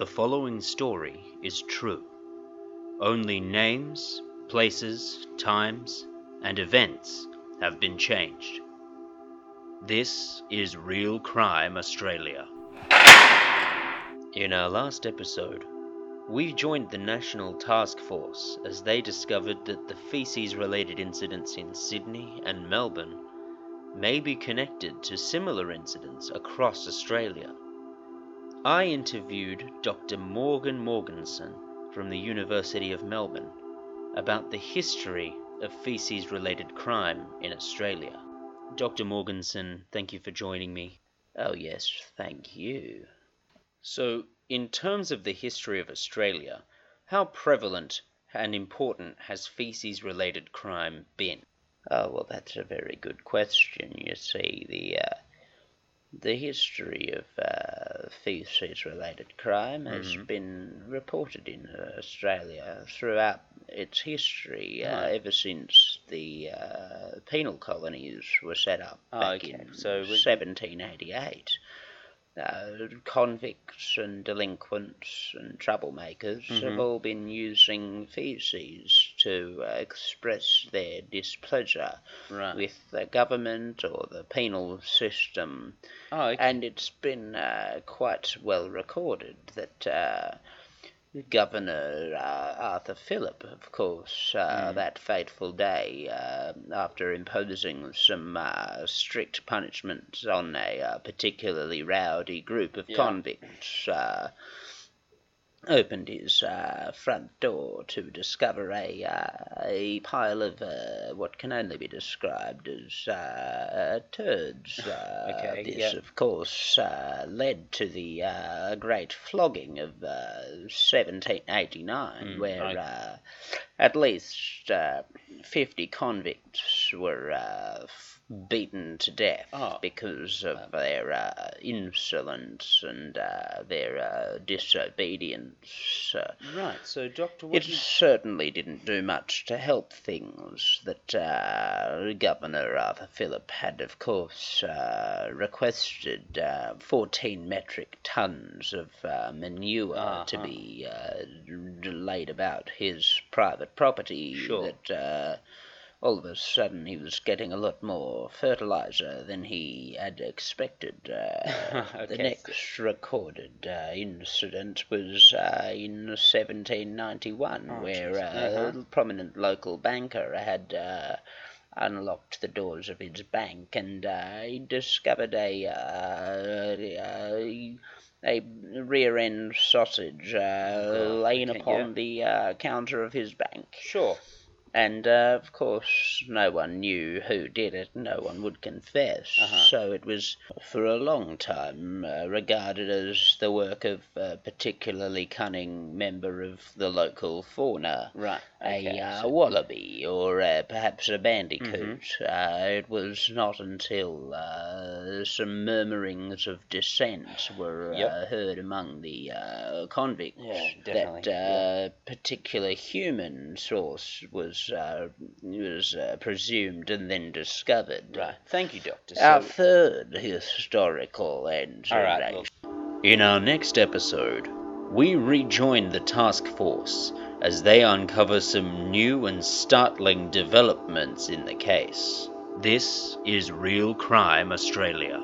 The following story is true. Only names, places, times, and events have been changed. This is Real Crime Australia. In our last episode, we joined the National Task Force as they discovered that the feces related incidents in Sydney and Melbourne may be connected to similar incidents across Australia. I interviewed Dr. Morgan Morgenssen from the University of Melbourne about the history of feces related crime in Australia. Dr. Morgenssen, thank you for joining me. Oh, yes, thank you. So, in terms of the history of Australia, how prevalent and important has feces related crime been? Oh, well, that's a very good question. You see, the uh, the history of uh, feces-related crime has Mhm. been reported in Australia throughout its history, uh, Right. ever since the uh, penal colonies were set up Ah, back okay. in So 1788. Uh, convicts and delinquents and troublemakers Mhm. have all been using feces to uh, express their displeasure Right. with the government or the penal system, oh, okay. and it's been uh, quite well recorded that uh, Governor uh, Arthur Phillip, of course, uh, Mm. that fateful day, uh, after imposing some uh, strict punishments on a uh, particularly rowdy group of Yeah. convicts, uh, opened his uh, front door to discover a, uh, a pile of uh, what can only be described as uh, turds. Uh, Okay, this, yeah. of course, uh, led to the uh, great flogging of uh, 1789, Mm, where uh, at least uh, 50 convicts were uh, beaten to death Oh. because of Um, their uh, insolence and uh, their uh, disobedience. Right. So, what it certainly didn't do much to help things that uh, Governor Arthur Phillip had, of course, uh, requested uh, 14 metric tons of uh, manure to Uh-huh. be uh, laid about his private property. Sure. That uh, all of a sudden he was getting a lot more fertilizer than he had expected. Uh, The next recorded uh, incident was uh, in 1791, Oh, where uh, Uh-huh. a prominent local banker had uh, unlocked the doors of his bank and uh, he discovered a, uh, a, a rear end sausage uh, God, laying okay, upon yeah. the uh, counter of his bank. Sure. And uh, of course, no one knew who did it, no one would confess. Uh-huh. So it was for a long time uh, regarded as the work of a particularly cunning member of the local fauna. Right. A Okay. uh, so- wallaby or uh, perhaps a bandicoot. Mm-hmm. Uh, it was not until uh, some murmurings of dissent were Yep. uh, heard among the uh, convicts Yeah, that uh, particular human source was uh, was uh, presumed and then discovered. Right. Thank you, Doctor. Our So, third historical and all right. Well, In our next episode, we rejoin the task force as they uncover some new and startling developments in the case. This is Real Crime Australia.